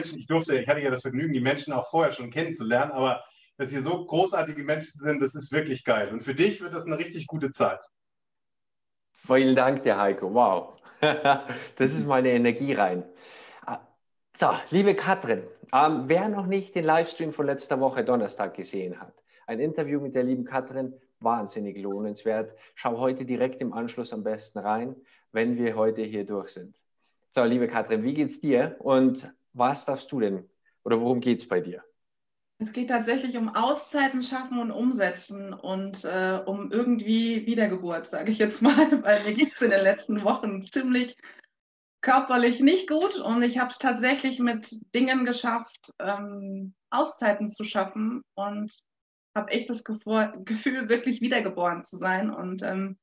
ich durfte, ich hatte ja das Vergnügen, die Menschen auch vorher schon kennenzulernen, aber dass hier so großartige Menschen sind, das ist wirklich geil. Und für dich wird das eine richtig gute Zeit. Vielen Dank, der Heiko. Wow. das ist meine Energie rein. Ah, so, liebe Katrin, ähm, wer noch nicht den Livestream von letzter Woche Donnerstag gesehen hat, ein Interview mit der lieben Katrin, wahnsinnig lohnenswert. Schau heute direkt im Anschluss am besten rein, wenn wir heute hier durch sind. So, liebe Katrin, wie geht's dir und was darfst du denn oder worum geht es bei dir? Es geht tatsächlich um Auszeiten schaffen und umsetzen und äh, um irgendwie Wiedergeburt, sage ich jetzt mal, weil mir geht es in den letzten Wochen ziemlich körperlich nicht gut und ich habe es tatsächlich mit Dingen geschafft, ähm, Auszeiten zu schaffen und habe echt das Gefühl, wirklich wiedergeboren zu sein und ähm,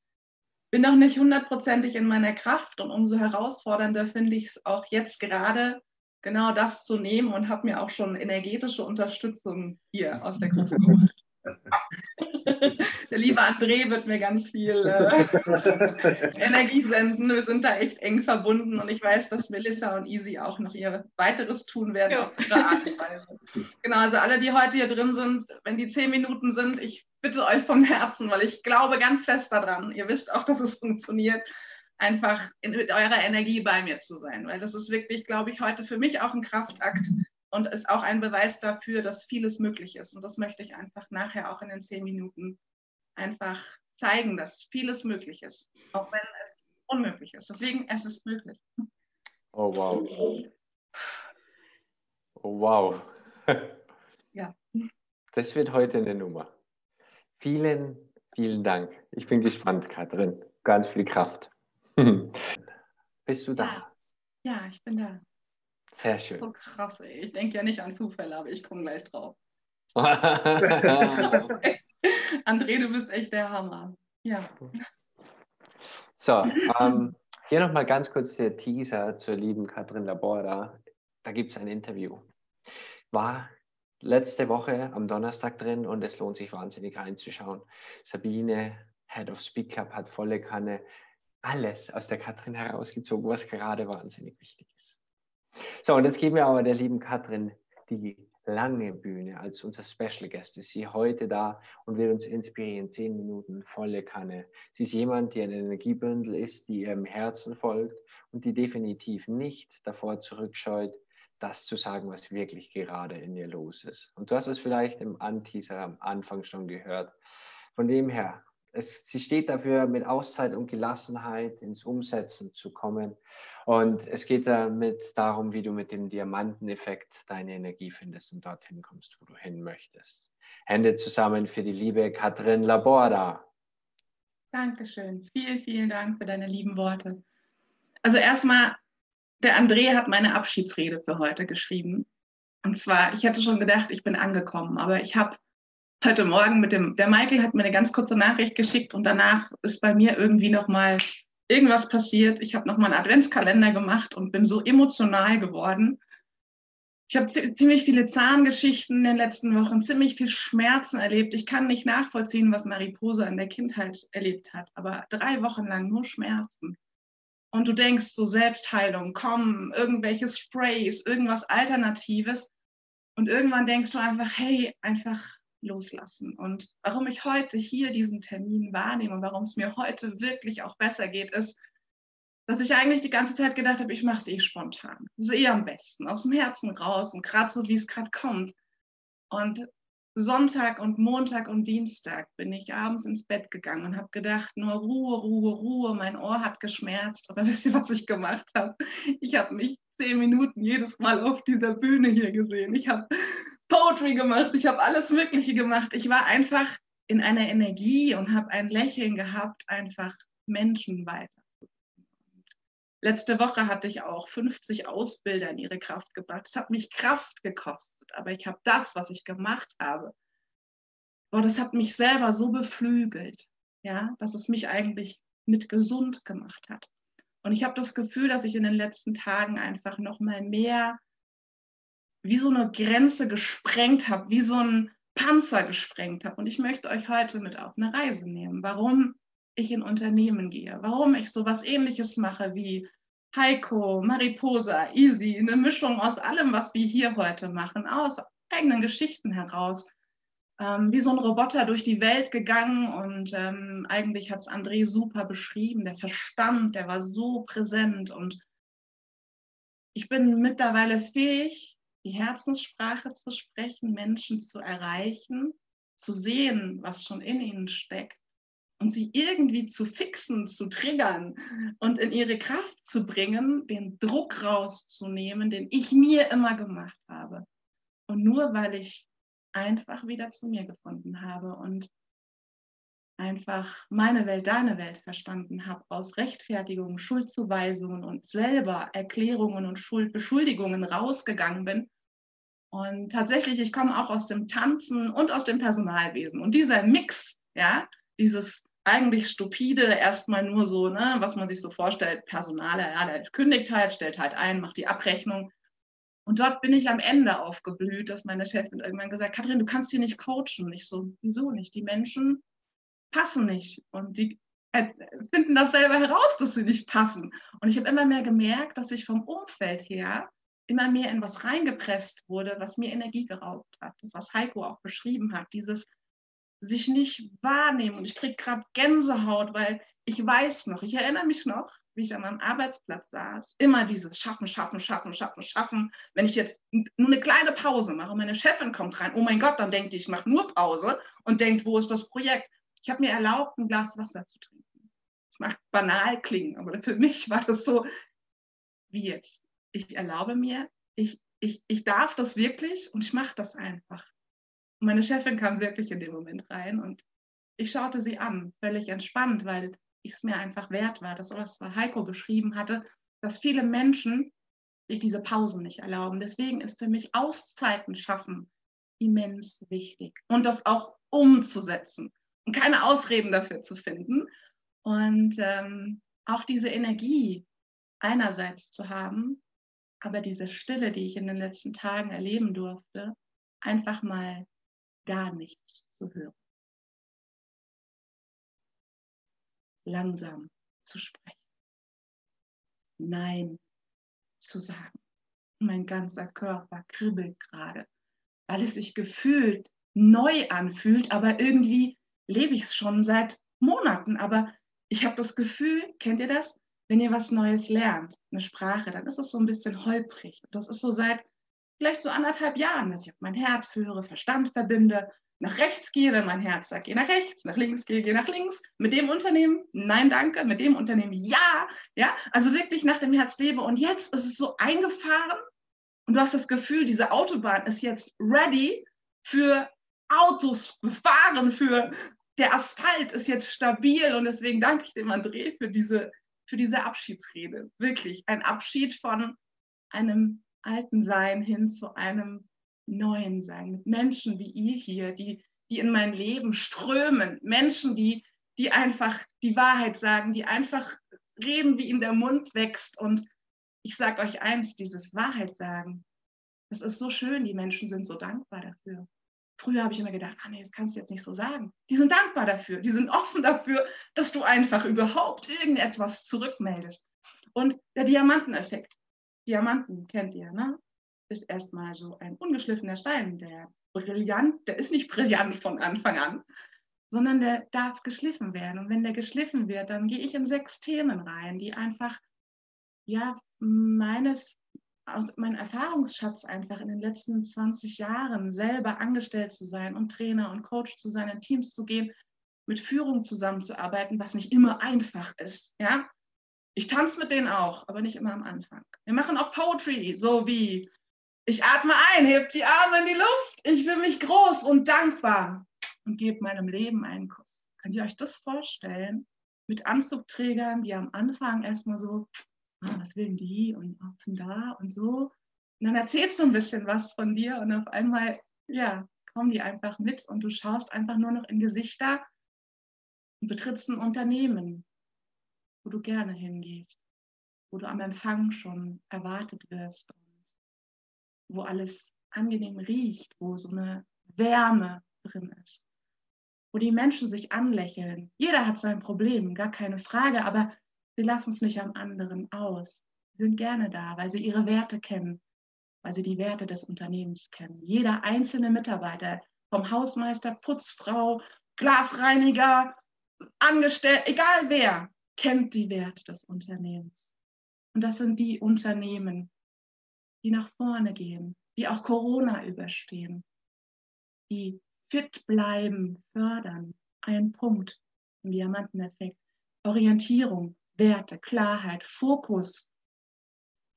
bin noch nicht hundertprozentig in meiner Kraft und umso herausfordernder finde ich es auch jetzt gerade, genau das zu nehmen und habe mir auch schon energetische Unterstützung hier aus der Gruppe geholt. Der liebe André wird mir ganz viel äh, Energie senden. Wir sind da echt eng verbunden und ich weiß, dass Melissa und Easy auch noch ihr weiteres tun werden ja. auf ihre Art und Weise. Genau, also alle, die heute hier drin sind, wenn die zehn Minuten sind, ich bitte euch vom Herzen, weil ich glaube ganz fest daran. Ihr wisst auch, dass es funktioniert einfach in, mit eurer Energie bei mir zu sein. Weil das ist wirklich, glaube ich, heute für mich auch ein Kraftakt und ist auch ein Beweis dafür, dass vieles möglich ist. Und das möchte ich einfach nachher auch in den zehn Minuten einfach zeigen, dass vieles möglich ist, auch wenn es unmöglich ist. Deswegen, es ist möglich. Oh wow. Oh wow. Ja. Das wird heute eine Nummer. Vielen, vielen Dank. Ich bin gespannt, Katrin. Ganz viel Kraft. Bist du da? Ja. ja, ich bin da. Sehr schön. So krass, ey. Ich denke ja nicht an Zufälle, aber ich komme gleich drauf. André, du bist echt der Hammer. Ja. So, ähm, hier nochmal ganz kurz der Teaser zur lieben Katrin Laborda. Da gibt es ein Interview. War letzte Woche am Donnerstag drin und es lohnt sich wahnsinnig reinzuschauen. Sabine, Head of Speak Club, hat volle Kanne alles aus der Katrin herausgezogen, was gerade wahnsinnig wichtig ist. So, und jetzt geben wir aber der lieben Katrin die lange Bühne als unser Special Guest. Ist sie heute da und wird uns inspirieren. Zehn Minuten, volle Kanne. Sie ist jemand, die ein Energiebündel ist, die ihrem Herzen folgt und die definitiv nicht davor zurückscheut, das zu sagen, was wirklich gerade in ihr los ist. Und du hast es vielleicht im Anteaser am Anfang schon gehört. Von dem her, es, sie steht dafür, mit Auszeit und Gelassenheit ins Umsetzen zu kommen. Und es geht damit darum, wie du mit dem Diamanteneffekt deine Energie findest und dorthin kommst, wo du hin möchtest. Hände zusammen für die liebe Katrin Laborda. Dankeschön. Vielen, vielen Dank für deine lieben Worte. Also erstmal, der André hat meine Abschiedsrede für heute geschrieben. Und zwar, ich hätte schon gedacht, ich bin angekommen, aber ich habe heute Morgen mit dem, der Michael hat mir eine ganz kurze Nachricht geschickt und danach ist bei mir irgendwie nochmal irgendwas passiert. Ich habe nochmal einen Adventskalender gemacht und bin so emotional geworden. Ich habe ziemlich viele Zahngeschichten in den letzten Wochen, ziemlich viel Schmerzen erlebt. Ich kann nicht nachvollziehen, was Mariposa in der Kindheit erlebt hat, aber drei Wochen lang nur Schmerzen. Und du denkst so Selbstheilung, komm, irgendwelches Sprays, irgendwas Alternatives. Und irgendwann denkst du einfach, hey, einfach loslassen. Und warum ich heute hier diesen Termin wahrnehme und warum es mir heute wirklich auch besser geht, ist, dass ich eigentlich die ganze Zeit gedacht habe, ich mache es eh spontan. So eh am besten, aus dem Herzen raus und gerade so, wie es gerade kommt. Und Sonntag und Montag und Dienstag bin ich abends ins Bett gegangen und habe gedacht, nur Ruhe, Ruhe, Ruhe, mein Ohr hat geschmerzt. Aber wisst ihr, was ich gemacht habe? Ich habe mich zehn Minuten jedes Mal auf dieser Bühne hier gesehen. Ich habe Poetry gemacht, ich habe alles Mögliche gemacht. Ich war einfach in einer Energie und habe ein Lächeln gehabt, einfach Menschen weiter. Letzte Woche hatte ich auch 50 Ausbilder in ihre Kraft gebracht. Es hat mich Kraft gekostet, aber ich habe das, was ich gemacht habe, boah, das hat mich selber so beflügelt, ja, dass es mich eigentlich mit gesund gemacht hat. Und ich habe das Gefühl, dass ich in den letzten Tagen einfach noch mal mehr wie so eine Grenze gesprengt habe, wie so ein Panzer gesprengt habe. Und ich möchte euch heute mit auf eine Reise nehmen, warum ich in Unternehmen gehe, warum ich so was ähnliches mache wie Heiko, Mariposa, Easy, eine Mischung aus allem, was wir hier heute machen, aus eigenen Geschichten heraus. Ähm, wie so ein Roboter durch die Welt gegangen und ähm, eigentlich hat es André super beschrieben. Der Verstand, der war so präsent und ich bin mittlerweile fähig, die Herzenssprache zu sprechen, Menschen zu erreichen, zu sehen, was schon in ihnen steckt und sie irgendwie zu fixen, zu triggern und in ihre Kraft zu bringen, den Druck rauszunehmen, den ich mir immer gemacht habe. Und nur weil ich einfach wieder zu mir gefunden habe und einfach meine Welt, deine Welt verstanden habe, aus Rechtfertigungen, Schuldzuweisungen und selber Erklärungen und Schuldbeschuldigungen rausgegangen bin. Und tatsächlich, ich komme auch aus dem Tanzen und aus dem Personalwesen. Und dieser Mix, ja, dieses eigentlich stupide, erstmal nur so, ne, was man sich so vorstellt, Personal, ja, der kündigt halt, stellt halt ein, macht die Abrechnung. Und dort bin ich am Ende aufgeblüht, dass meine Chefin irgendwann gesagt, Kathrin, du kannst hier nicht coachen. Ich so, wieso nicht? Die Menschen passen nicht und die finden das selber heraus, dass sie nicht passen. Und ich habe immer mehr gemerkt, dass ich vom Umfeld her immer mehr in was reingepresst wurde, was mir Energie geraubt hat. Das, was Heiko auch beschrieben hat, dieses sich nicht wahrnehmen. Und ich kriege gerade Gänsehaut, weil ich weiß noch, ich erinnere mich noch, wie ich an meinem Arbeitsplatz saß, immer dieses Schaffen, Schaffen, Schaffen, Schaffen, Schaffen. Wenn ich jetzt nur eine kleine Pause mache und meine Chefin kommt rein, oh mein Gott, dann denkt die, ich mache nur Pause und denkt, wo ist das Projekt? Ich habe mir erlaubt, ein Glas Wasser zu trinken. Das mag banal klingen, aber für mich war das so, wie jetzt? Ich erlaube mir, ich, ich, ich darf das wirklich und ich mache das einfach. Und meine Chefin kam wirklich in den Moment rein und ich schaute sie an, völlig entspannt, weil ich es mir einfach wert war. Das, was Heiko beschrieben hatte, dass viele Menschen sich diese Pausen nicht erlauben. Deswegen ist für mich Auszeiten schaffen immens wichtig und das auch umzusetzen und keine Ausreden dafür zu finden und ähm, auch diese Energie einerseits zu haben, aber diese Stille, die ich in den letzten Tagen erleben durfte, einfach mal gar nichts zu hören. Langsam zu sprechen. Nein zu sagen. Mein ganzer Körper kribbelt gerade, weil es sich gefühlt neu anfühlt, aber irgendwie lebe ich es schon seit Monaten. Aber ich habe das Gefühl, kennt ihr das? Wenn ihr was Neues lernt, eine Sprache, dann ist es so ein bisschen holprig. Das ist so seit vielleicht so anderthalb Jahren, dass ich auf mein Herz höre, Verstand verbinde, nach rechts gehe, wenn mein Herz sagt, geh nach rechts, nach links gehe, geh nach links. Mit dem Unternehmen, nein, danke. Mit dem Unternehmen, ja. Ja, also wirklich nach dem Herz lebe. Und jetzt ist es so eingefahren und du hast das Gefühl, diese Autobahn ist jetzt ready für Autos befahren, für der Asphalt ist jetzt stabil und deswegen danke ich dem André für diese, für diese Abschiedsrede. Wirklich ein Abschied von einem alten Sein hin zu einem neuen Sein, mit Menschen wie ihr hier, die, die in mein Leben strömen, Menschen, die, die einfach die Wahrheit sagen, die einfach reden, wie ihnen der Mund wächst. Und ich sage euch eins, dieses Wahrheit sagen, das ist so schön, die Menschen sind so dankbar dafür. Früher habe ich immer gedacht, ah nee, das kannst du jetzt nicht so sagen. Die sind dankbar dafür, die sind offen dafür, dass du einfach überhaupt irgendetwas zurückmeldest. Und der Diamanteneffekt. Diamanten kennt ihr, ne? Ist erstmal so ein ungeschliffener Stein, der brillant, der ist nicht brillant von Anfang an, sondern der darf geschliffen werden. Und wenn der geschliffen wird, dann gehe ich in sechs Themen rein, die einfach, ja, meines aus meinem Erfahrungsschatz einfach in den letzten 20 Jahren selber angestellt zu sein und Trainer und Coach zu sein, in Teams zu gehen, mit Führung zusammenzuarbeiten, was nicht immer einfach ist. Ja, ich tanze mit denen auch, aber nicht immer am Anfang. Wir machen auch Poetry, so wie ich atme ein, heb die Arme in die Luft, ich fühle mich groß und dankbar und gebe meinem Leben einen Kuss. Könnt ihr euch das vorstellen? Mit Anzugträgern, die am Anfang erstmal so ah, was will die und ist denn da und so. Und dann erzählst du ein bisschen was von dir und auf einmal, ja, kommen die einfach mit und du schaust einfach nur noch in Gesichter und betrittst ein Unternehmen, wo du gerne hingehst, wo du am Empfang schon erwartet wirst wo alles angenehm riecht, wo so eine Wärme drin ist, wo die Menschen sich anlächeln. Jeder hat sein Problem, gar keine Frage, aber Sie lassen es nicht am anderen aus. Sie sind gerne da, weil sie ihre Werte kennen, weil sie die Werte des Unternehmens kennen. Jeder einzelne Mitarbeiter, vom Hausmeister, Putzfrau, Glasreiniger, Angestellter, egal wer, kennt die Werte des Unternehmens. Und das sind die Unternehmen, die nach vorne gehen, die auch Corona überstehen, die fit bleiben, fördern. Ein Punkt im Diamanteneffekt. Orientierung, Werte, Klarheit, Fokus,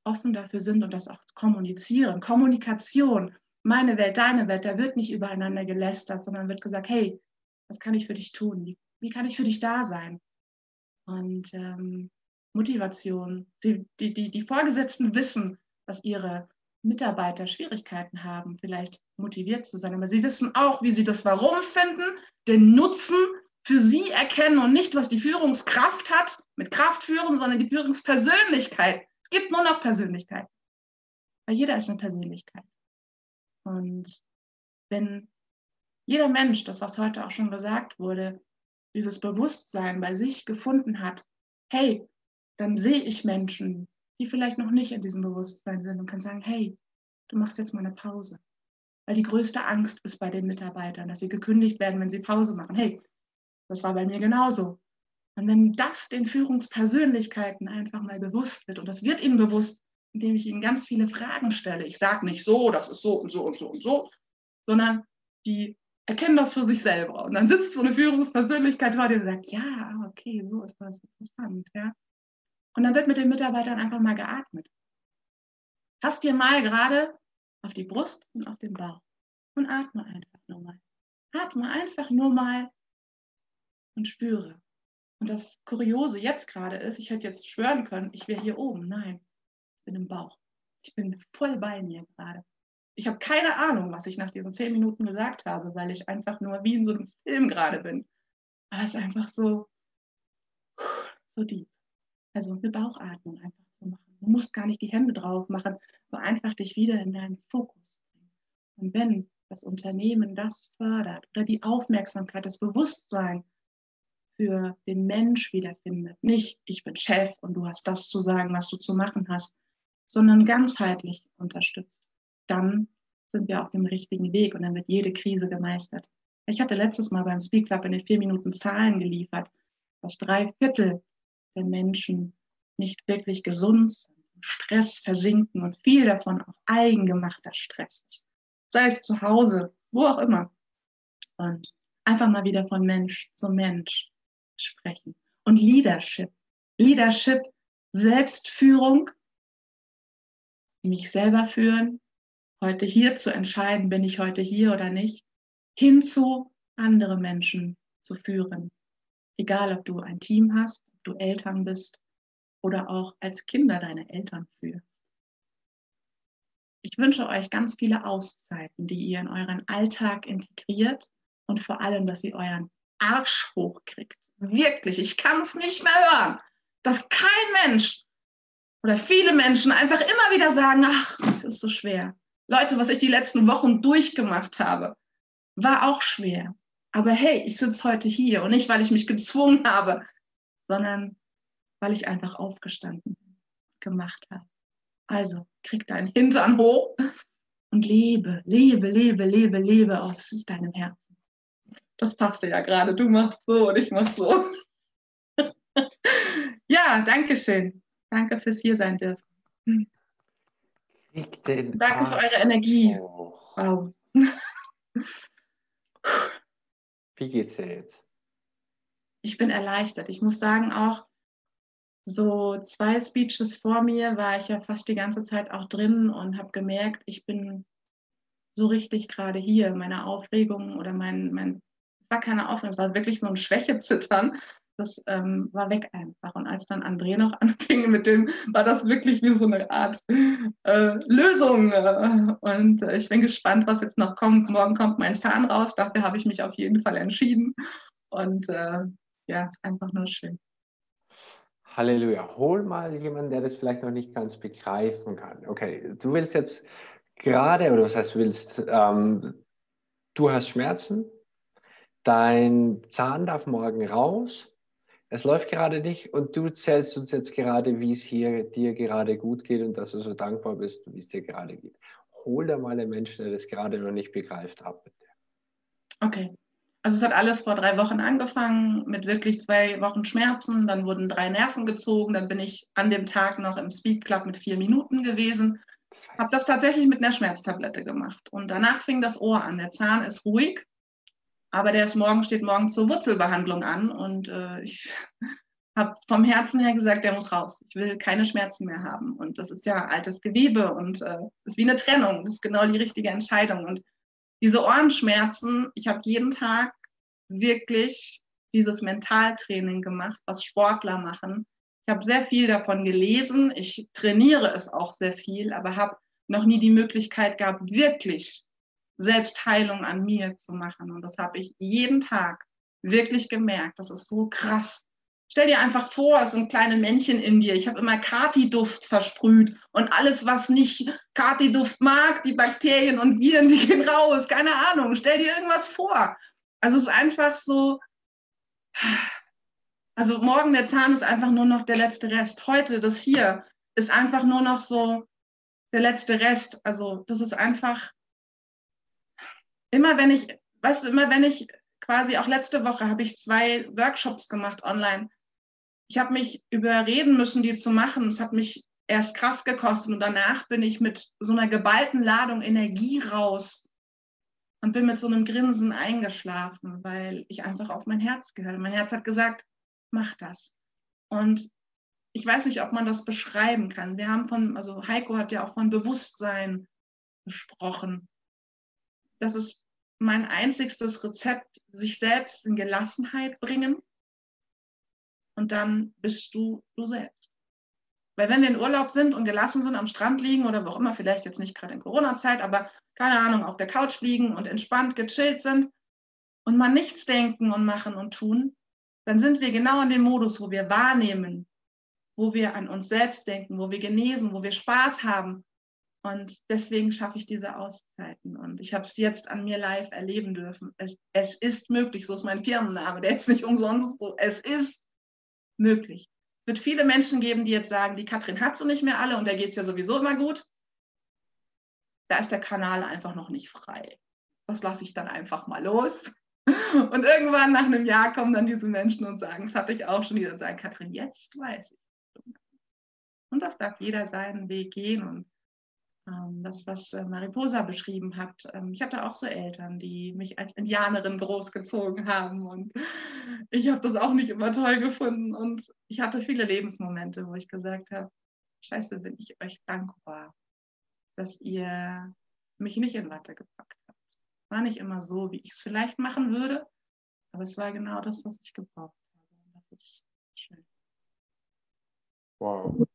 offen dafür sind und das auch kommunizieren. Kommunikation, meine Welt, deine Welt, da wird nicht übereinander gelästert, sondern wird gesagt, hey, was kann ich für dich tun? Wie, kann ich für dich da sein? Und ähm, Motivation. Sie, die, die, die Vorgesetzten wissen, dass ihre Mitarbeiter Schwierigkeiten haben, vielleicht motiviert zu sein, aber sie wissen auch, wie sie das Warum finden, den Nutzen für sie erkennen und nicht, was die Führungskraft hat, mit Kraft führen, sondern die Führungspersönlichkeit. Es gibt nur noch Persönlichkeit. Weil jeder ist eine Persönlichkeit. Und wenn jeder Mensch, das was heute auch schon gesagt wurde, dieses Bewusstsein bei sich gefunden hat, hey, dann sehe ich Menschen, die vielleicht noch nicht in diesem Bewusstsein sind und kann sagen, hey, du machst jetzt mal eine Pause. Weil die größte Angst ist bei den Mitarbeitern, dass sie gekündigt werden, wenn sie Pause machen. Hey, das war bei mir genauso. Und wenn das den Führungspersönlichkeiten einfach mal bewusst wird, und das wird ihnen bewusst, indem ich ihnen ganz viele Fragen stelle. Ich sage nicht so, das ist so und so und so und so, sondern die erkennen das für sich selber. Und dann sitzt so eine Führungspersönlichkeit vor dir und sagt, ja, okay, so ist das interessant. Ja? Und dann wird mit den Mitarbeitern einfach mal geatmet. Fass dir mal gerade auf die Brust und auf den Bauch und atme einfach nur mal. Atme einfach nur mal und spüre. Und das Kuriose jetzt gerade ist, ich hätte jetzt schwören können, ich wäre hier oben. Nein, ich bin im Bauch. Ich bin voll bei mir gerade. Ich habe keine Ahnung, was ich nach diesen zehn Minuten gesagt habe, weil ich einfach nur wie in so einem Film gerade bin. Aber es ist einfach so, so deep. Also eine Bauchatmung einfach zu machen. Du musst gar nicht die Hände drauf machen, nur einfach dich wieder in deinen Fokus bringen. Und wenn das Unternehmen das fördert oder die Aufmerksamkeit, das Bewusstsein für den Mensch wiederfindet, nicht ich bin Chef und du hast das zu sagen, was du zu machen hast, sondern ganzheitlich unterstützt dann sind wir auf dem richtigen Weg und dann wird jede Krise gemeistert. Ich hatte letztes Mal beim Speak Club in den vier Minuten Zahlen geliefert, dass drei Viertel der Menschen nicht wirklich gesund sind, Stress versinken und viel davon auch eigengemachter Stress ist. Sei es zu Hause, wo auch immer. Und einfach mal wieder von Mensch zu Mensch sprechen. Und Leadership. Leadership, Selbstführung, mich selber führen, heute hier zu entscheiden, bin ich heute hier oder nicht, hinzu andere Menschen zu führen. Egal, ob du ein Team hast, ob du Eltern bist oder auch als Kinder deine Eltern führst. Ich wünsche euch ganz viele Auszeiten, die ihr in euren Alltag integriert und vor allem, dass ihr euren Arsch hochkriegt. Wirklich, ich kann es nicht mehr hören, dass kein Mensch oder viele Menschen einfach immer wieder sagen, ach, es ist so schwer. Leute, was ich die letzten Wochen durchgemacht habe, war auch schwer. Aber hey, ich sitze heute hier und nicht, weil ich mich gezwungen habe, sondern weil ich einfach aufgestanden gemacht habe. Also, krieg deinen Hintern hoch und lebe, lebe, lebe, lebe, lebe aus deinem Herzen. Das passte ja gerade. Du machst so und ich mach so. ja, danke schön. Danke fürs hier sein dürfen. Danke für eure Energie. Wow. Wie geht's dir jetzt? Ich bin erleichtert. Ich muss sagen, auch so zwei Speeches vor mir war ich ja fast die ganze Zeit auch drin und habe gemerkt, ich bin so richtig gerade hier. Meine Aufregung oder mein, mein, war keine Aufregung, es war wirklich so ein Schwächezittern das ähm, war weg einfach. Und als dann André noch anfing mit dem, war das wirklich wie so eine Art äh, Lösung. Und äh, ich bin gespannt, was jetzt noch kommt. Morgen kommt mein Zahn raus. Dafür habe ich mich auf jeden Fall entschieden. Und äh, ja, ist einfach nur schön. Halleluja. Hol mal jemanden, der das vielleicht noch nicht ganz begreifen kann. Okay, du willst jetzt gerade, oder was heißt willst, ähm, du hast Schmerzen, dein Zahn darf morgen raus es läuft gerade nicht und du zählst uns jetzt gerade, wie es hier dir gerade gut geht und dass du so dankbar bist, wie es dir gerade geht. Hol da mal den Menschen, der das gerade noch nicht begreift, ab, bitte. Okay. Also es hat alles vor drei Wochen angefangen mit wirklich zwei Wochen Schmerzen. Dann wurden drei Nerven gezogen. Dann bin ich an dem Tag noch im Speed Club mit vier Minuten gewesen. Habe das tatsächlich mit einer Schmerztablette gemacht. Und danach fing das Ohr an. Der Zahn ist ruhig, aber der ist morgen, steht morgen zur Wurzelbehandlung an. Und äh, ich habe vom Herzen her gesagt, der muss raus. Ich will keine Schmerzen mehr haben. Und das ist ja altes Gewebe und äh, ist wie eine Trennung. Das ist genau die richtige Entscheidung. Und diese Ohrenschmerzen, ich habe jeden Tag wirklich dieses Mentaltraining gemacht, was Sportler machen. Ich habe sehr viel davon gelesen. Ich trainiere es auch sehr viel, aber habe noch nie die Möglichkeit gehabt, wirklich Selbstheilung an mir zu machen. Und das habe ich jeden Tag wirklich gemerkt. Das ist so krass. Stell dir einfach vor, es sind kleine Männchen in dir. Ich habe immer Kati-Duft versprüht und alles, was nicht Kati-Duft mag, die Bakterien und Viren, die gehen raus. Keine Ahnung. Stell dir irgendwas vor. Also es ist einfach so, also morgen der Zahn ist einfach nur noch der letzte Rest. Heute das hier ist einfach nur noch so der letzte Rest. Also das ist einfach immer wenn ich, weißt du, immer wenn ich quasi auch letzte Woche habe ich zwei Workshops gemacht online. Ich habe mich überreden müssen, die zu machen. Es hat mich erst Kraft gekostet und danach bin ich mit so einer geballten Ladung Energie raus und bin mit so einem Grinsen eingeschlafen, weil ich einfach auf mein Herz gehört. Mein Herz hat gesagt, mach das. Und ich weiß nicht, ob man das beschreiben kann. Wir haben von, also Heiko hat ja auch von Bewusstsein gesprochen. Das ist mein einzigstes Rezept, sich selbst in Gelassenheit bringen. Und dann bist du du selbst. Weil wenn wir in Urlaub sind und gelassen sind, am Strand liegen oder wo auch immer, vielleicht jetzt nicht gerade in Corona-Zeit, aber keine Ahnung, auf der Couch liegen und entspannt gechillt sind und mal nichts denken und machen und tun, dann sind wir genau in dem Modus, wo wir wahrnehmen, wo wir an uns selbst denken, wo wir genesen, wo wir Spaß haben. Und deswegen schaffe ich diese Auszeiten. Und ich habe es jetzt an mir live erleben dürfen. Es, es ist möglich, so ist mein Firmenname, der ist nicht umsonst so. Es ist möglich. Es wird viele Menschen geben, die jetzt sagen, die Katrin hat sie nicht mehr alle und der geht es ja sowieso immer gut da ist der Kanal einfach noch nicht frei. Das lasse ich dann einfach mal los. Und irgendwann nach einem Jahr kommen dann diese Menschen und sagen, das hatte ich auch schon, die dann sagen, Katrin, jetzt weiß ich. Und das darf jeder seinen Weg gehen. Und das, was äh, Mariposa beschrieben hat, ähm, ich hatte auch so Eltern, die mich als Indianerin großgezogen haben. Und ich habe das auch nicht immer toll gefunden. Und ich hatte viele Lebensmomente, wo ich gesagt habe, scheiße, bin ich euch dankbar dass ihr mich nicht in Watte gepackt habt. War nicht immer so, wie ich es vielleicht machen würde, aber es war genau das, was ich gebraucht habe. Und das ist schön. Wow.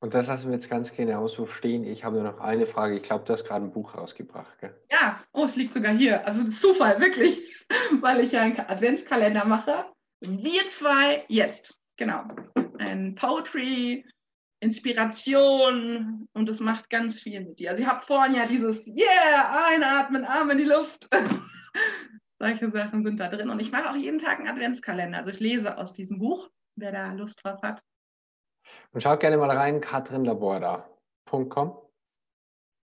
Und das lassen wir jetzt ganz genau so stehen. Ich habe nur noch eine Frage. Ich glaube, du hast gerade ein Buch rausgebracht, gell? Ja, oh, es liegt sogar hier. Also Zufall, wirklich, weil ich ja einen Adventskalender mache. Wir zwei jetzt. Genau. Ein Poetry Inspiration und es macht ganz viel mit dir. Also ich habe vorhin ja dieses Yeah, einatmen, Arm in die Luft. Solche Sachen sind da drin. Und ich mache auch jeden Tag einen Adventskalender. Also ich lese aus diesem Buch, wer da Lust drauf hat. Und schaut gerne mal rein, katrinlaborda.com.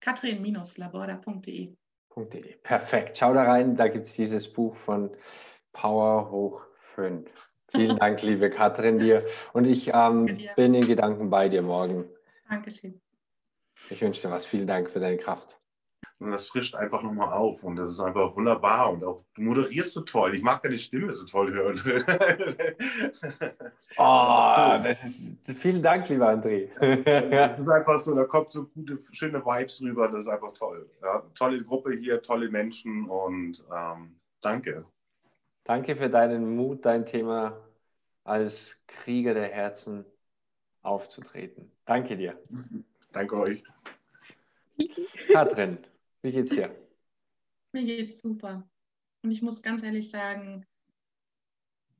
katrin-laborda.de. Perfekt. Schau da rein, da gibt es dieses Buch von Power hoch 5. Vielen Dank, liebe Katrin, dir. Und ich ähm, bin in Gedanken bei dir morgen. Dankeschön. Ich wünsche dir was. Vielen Dank für deine Kraft. Und das frischt einfach nochmal auf und das ist einfach wunderbar und auch du moderierst so toll. Ich mag deine Stimme so toll hören. oh, das ist, vielen Dank, lieber André. Es ist einfach so, da kommt so gute, schöne Vibes rüber. Das ist einfach toll. Ja, tolle Gruppe hier, tolle Menschen und ähm, danke. Danke für deinen Mut, dein Thema als Krieger der Herzen aufzutreten. Danke dir. Danke euch. Katrin, wie geht's dir? Mir geht's super. Und ich muss ganz ehrlich sagen,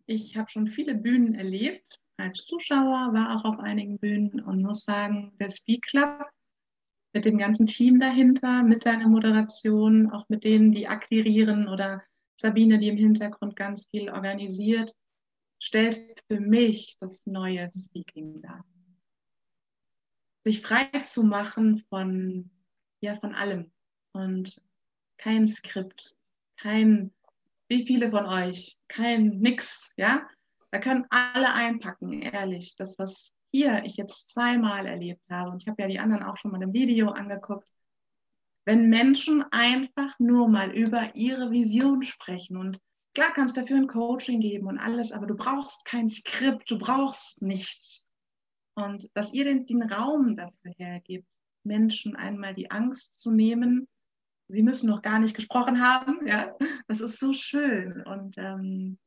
ich habe schon viele Bühnen erlebt als Zuschauer, war auch auf einigen Bühnen und muss sagen, der Speak Club mit dem ganzen Team dahinter, mit seiner Moderation, auch mit denen, die akquirieren oder Sabine, die im Hintergrund ganz viel organisiert. stellt für mich das neue Speaking dar. Sich frei zu machen von, ja, von allem und kein Skript, kein, wie viele von euch, kein nix, ja. Da können alle einpacken, ehrlich. Das, was hier ich jetzt zweimal erlebt habe, und ich habe ja die anderen auch schon mal im Video angeguckt, wenn Menschen einfach nur mal über ihre Vision sprechen und klar kannst dafür ein Coaching geben und alles, aber du brauchst kein Skript, du brauchst nichts. Und dass ihr den, den Raum dafür hergibt, Menschen einmal die Angst zu nehmen, sie müssen noch gar nicht gesprochen haben, ja, das ist so schön und ähm,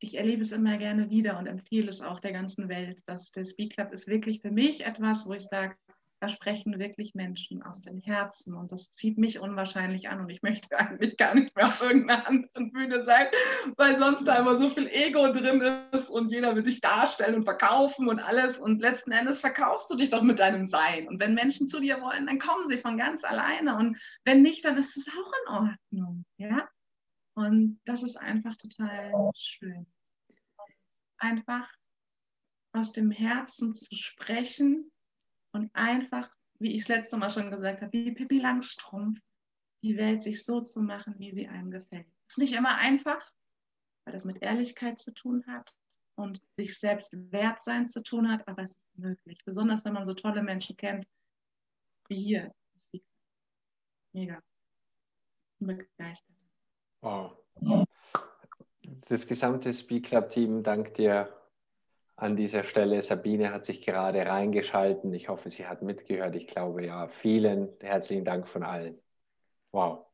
ich erlebe es immer gerne wieder und empfehle es auch der ganzen Welt, dass der Speak Club ist wirklich für mich etwas, wo ich sage, da sprechen wirklich Menschen aus dem Herzen und das zieht mich unwahrscheinlich an und ich möchte eigentlich gar nicht mehr auf irgendeiner anderen Bühne sein, weil sonst da immer so viel Ego drin ist und jeder will sich darstellen und verkaufen und alles und letzten Endes verkaufst du dich doch mit deinem Sein und wenn Menschen zu dir wollen, dann kommen sie von ganz alleine und wenn nicht, dann ist es auch in Ordnung, ja? Und das ist einfach total schön. Einfach aus dem Herzen zu sprechen und einfach, wie ich es letzte Mal schon gesagt habe, wie Pippi Langstrumpf, die Welt sich so zu machen, wie sie einem gefällt. Ist nicht immer einfach, weil das mit Ehrlichkeit zu tun hat und sich selbst wert sein zu tun hat, aber es ist möglich. Besonders wenn man so tolle Menschen kennt, wie hier. Mega. Begeistert. Wow. Das gesamte Speak Club Team dankt dir an dieser Stelle. Sabine hat sich gerade reingeschalten. Ich hoffe, sie hat mitgehört. Ich glaube ja. Vielen herzlichen Dank von allen. Wow.